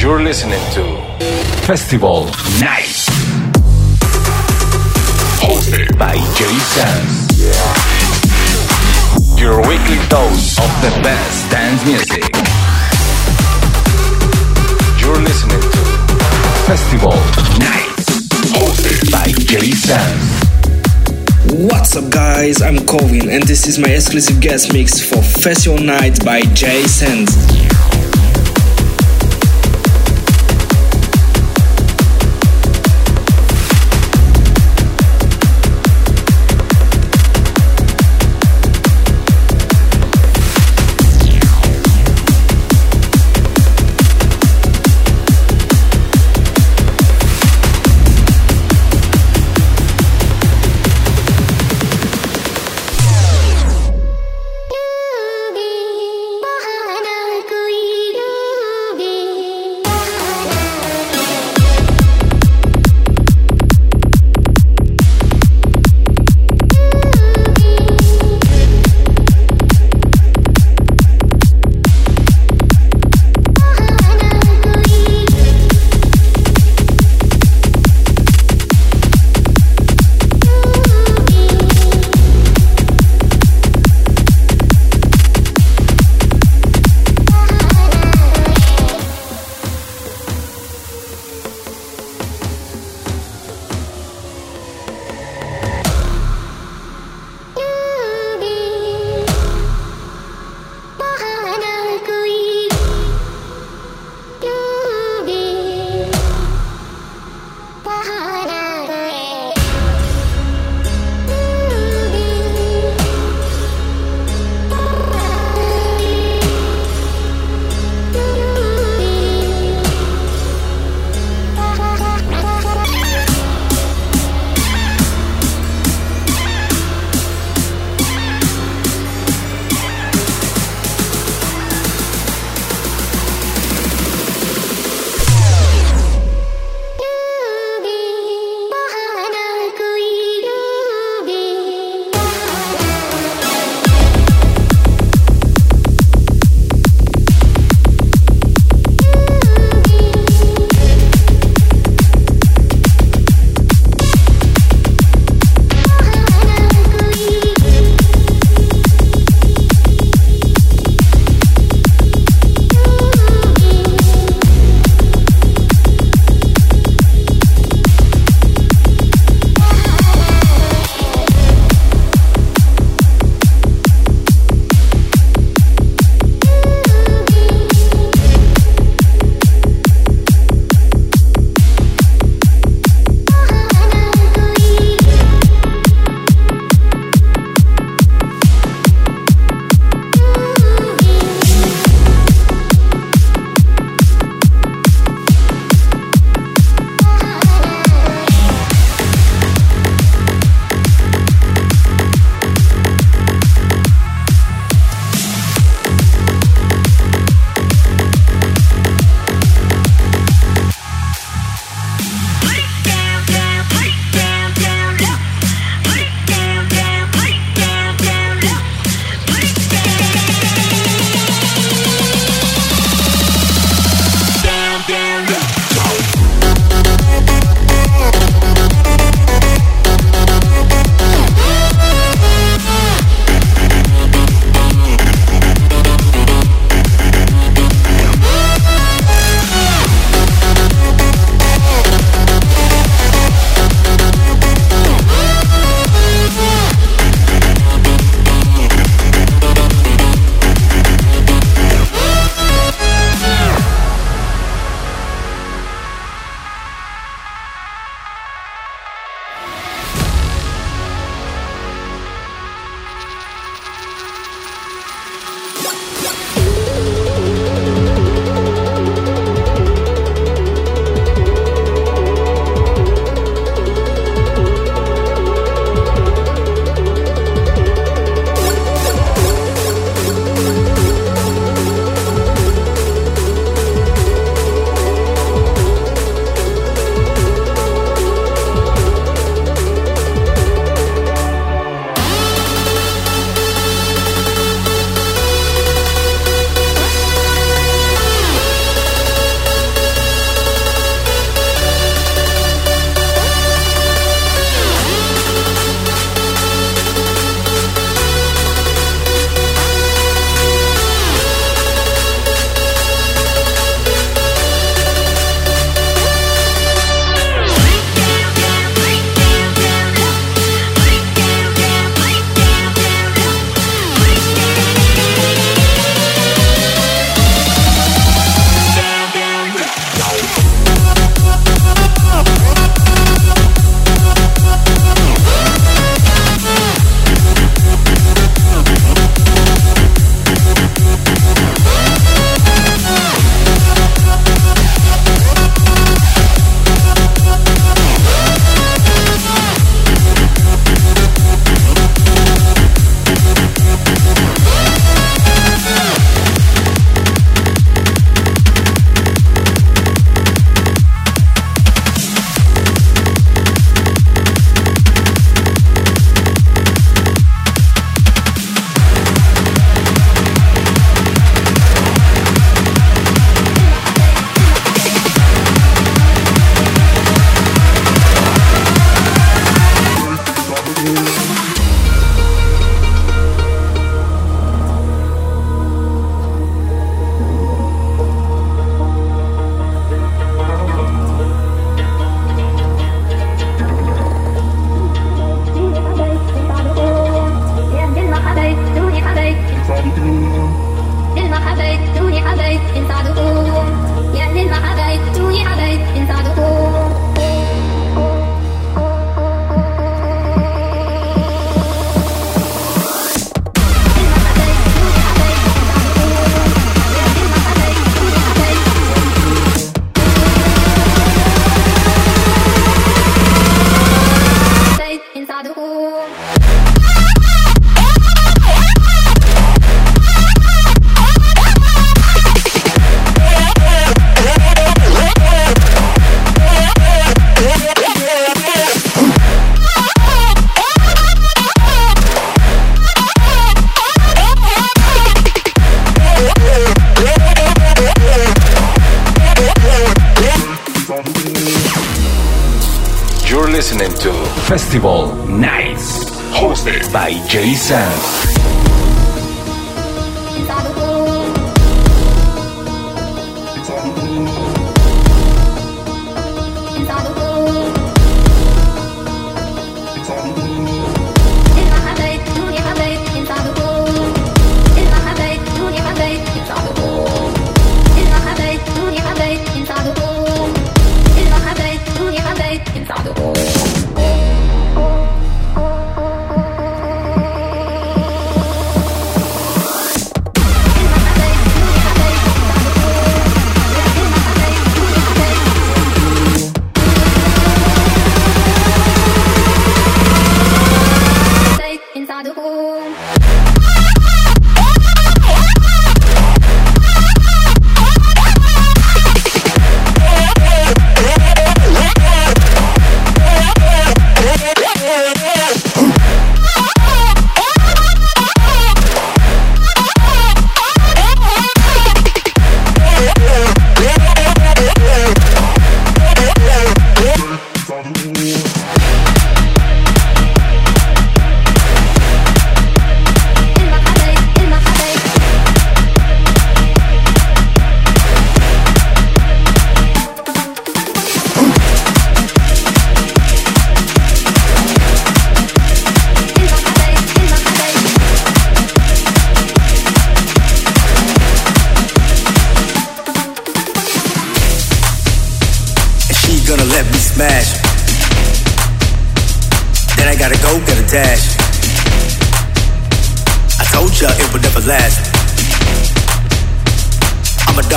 You're listening to Festival Night. Hosted by Jay Sands. Your weekly dose of the best dance music. You're listening to Festival Night. Hosted by Jay Sands. What's up, guys? I'm Colvin, and this is my exclusive guest mix for Festival Night by Jay Sands.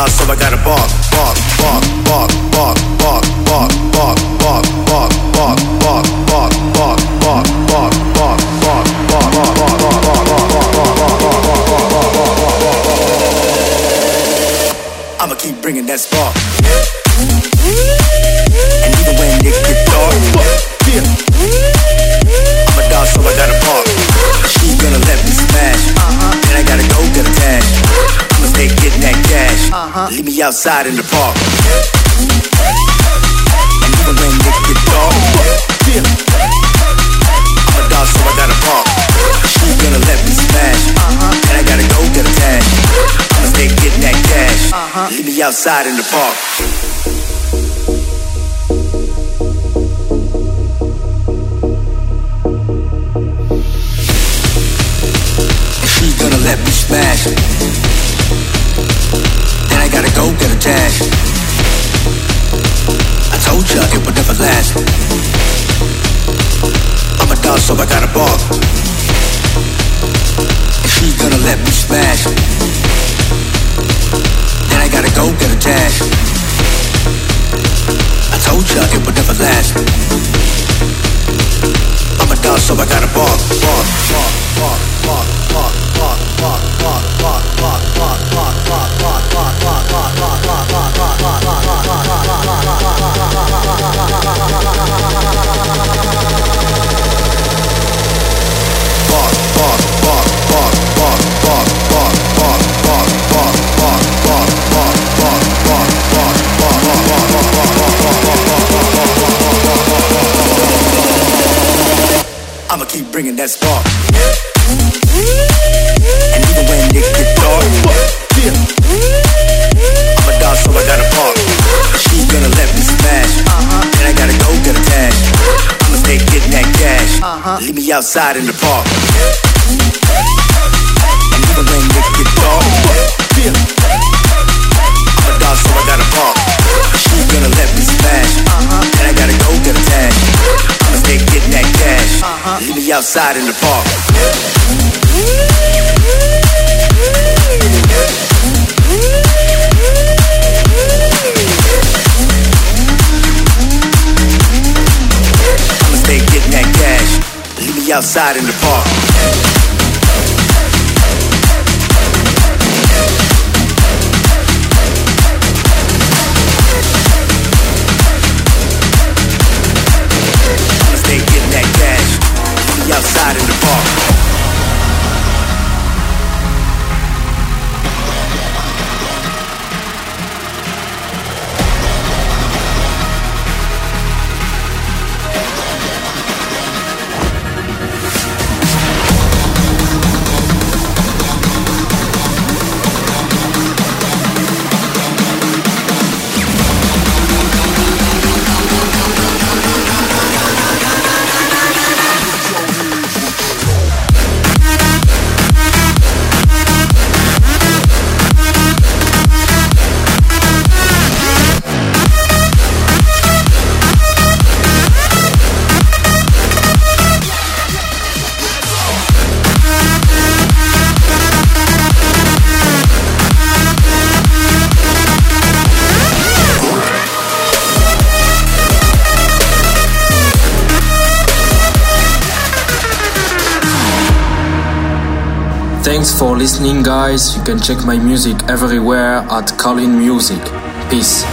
so I got a bar. Outside in the park. And even when it get dark, yeah. I'm a dog, so I gotta park. She's gonna let me smash, uh-huh. and I gotta go get a cash. I'ma stay getting that cash. Uh-huh. Leave me outside in the park. She's gonna let me smash tag. I told ya it would never last. I'm a dog, so I gotta bark. And she's gonna let me smash. Then I gotta go get a tag. I told ya it would never last. I'm a dog, so I gotta bark, bark, bark, bark, bark, bark, bark, bark, bark, bark, bark, outside in the park. Yeah. I'm a I gotta. She's gonna let me and I gotta go get a cash stay that cash. Leave me outside in the park. Outside in the park. For listening, guys. You can check my music everywhere at Colin Music. Peace.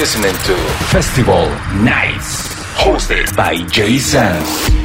Listening to Festival Nights, hosted by for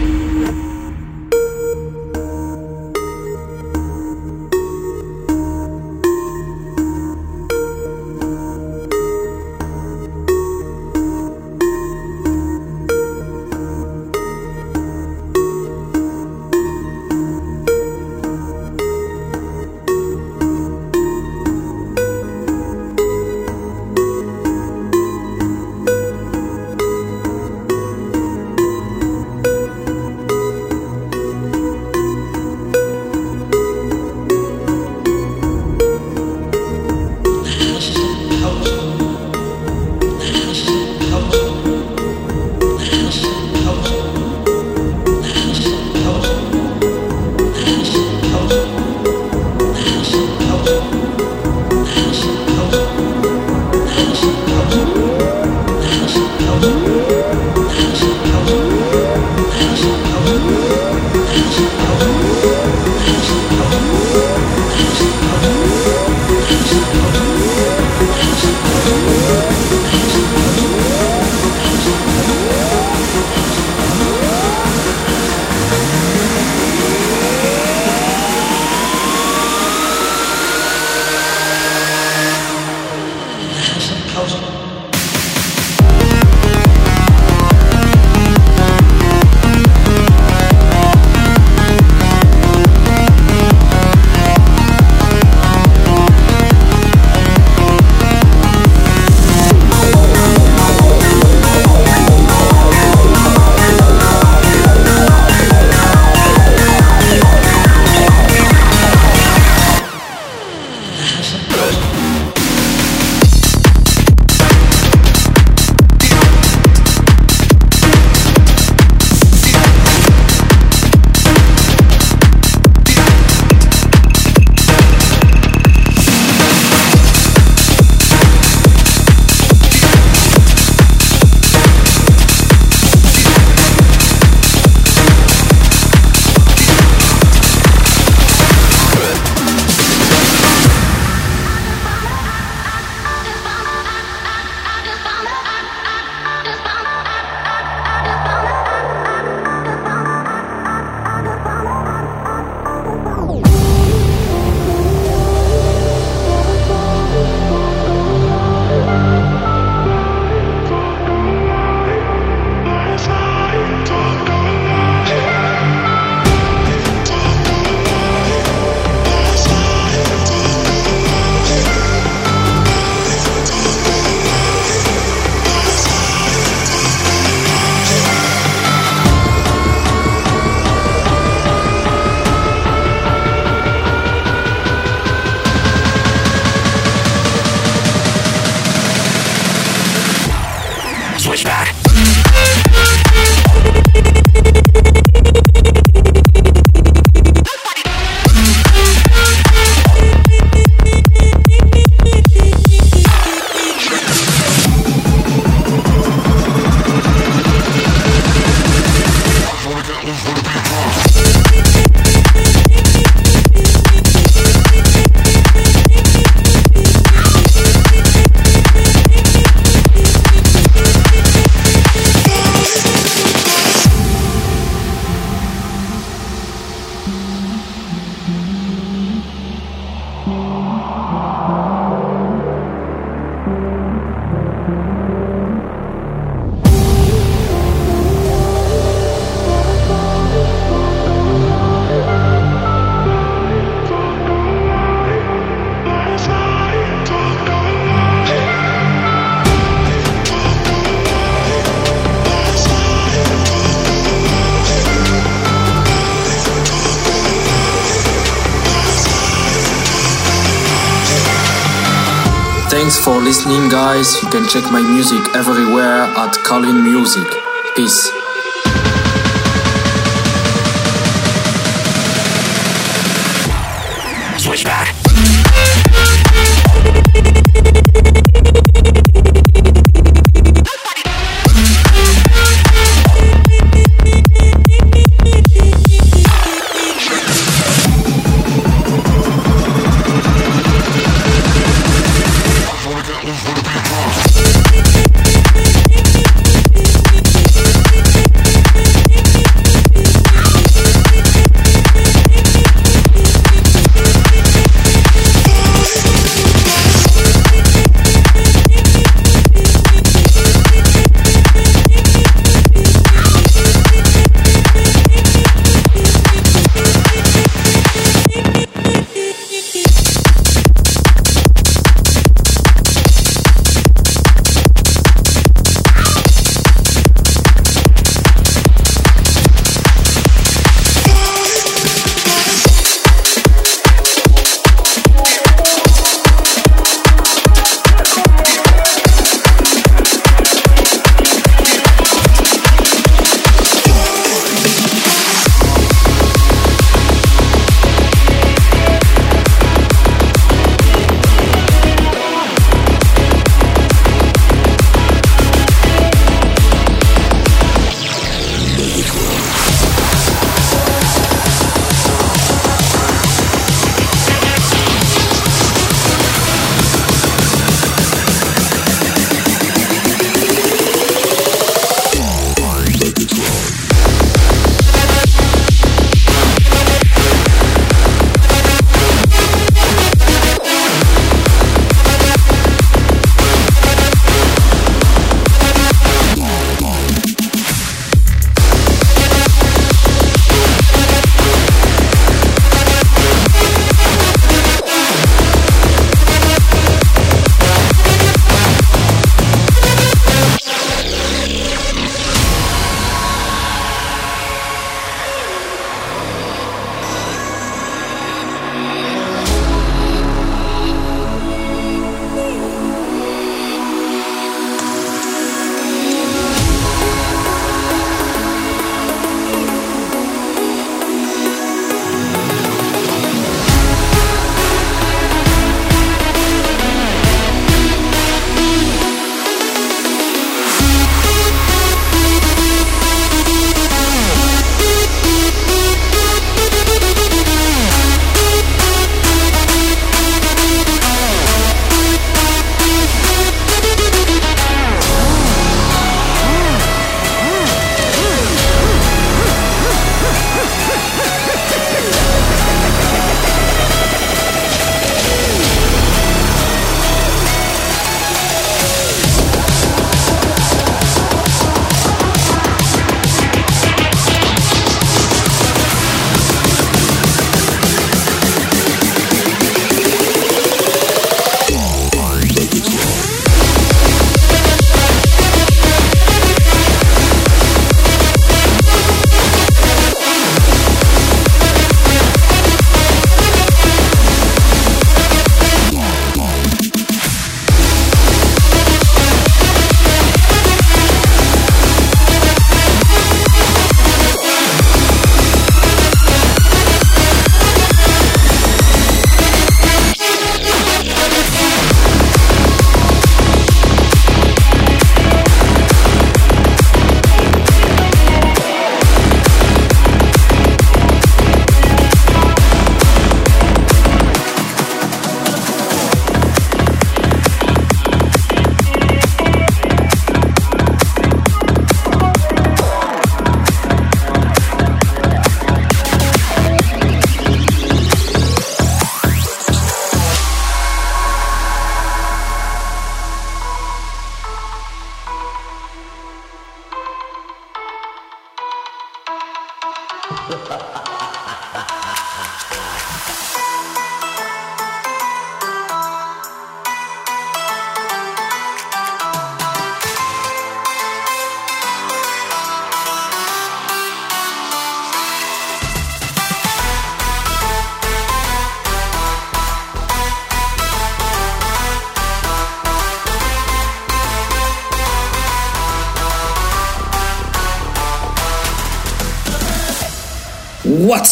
listening, guys. You can check my music everywhere at Colin Music. Peace.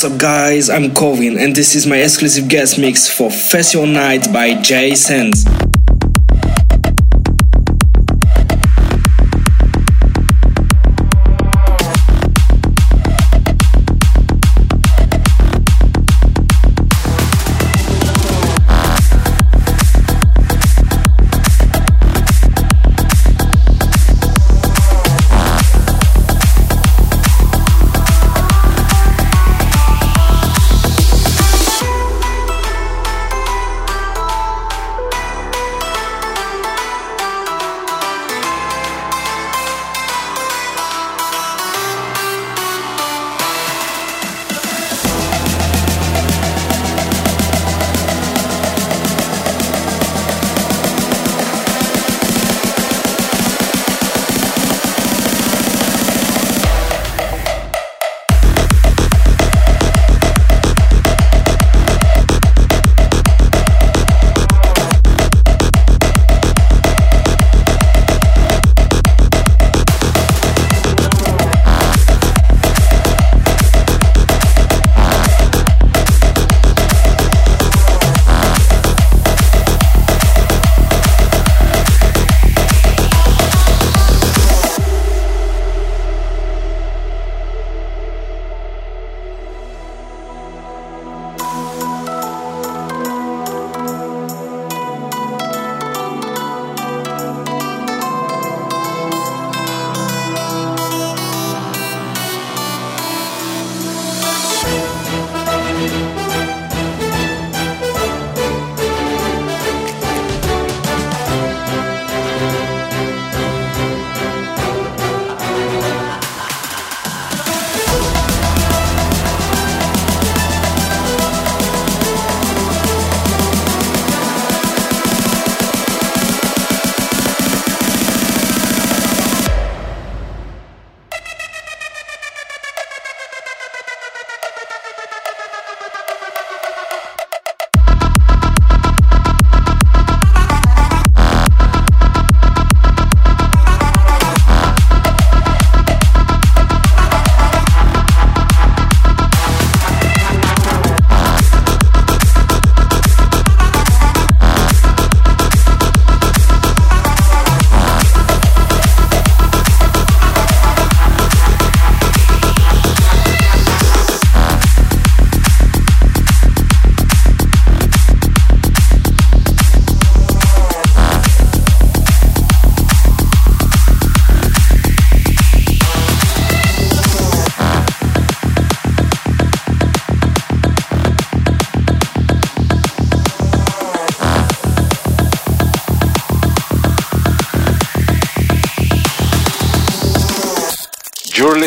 What's up, guys? I'm Covin, and this is my exclusive guest mix for Festival Night by Jay Sands.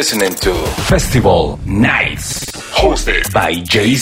Listening to Festival Nights, hosted by Jay.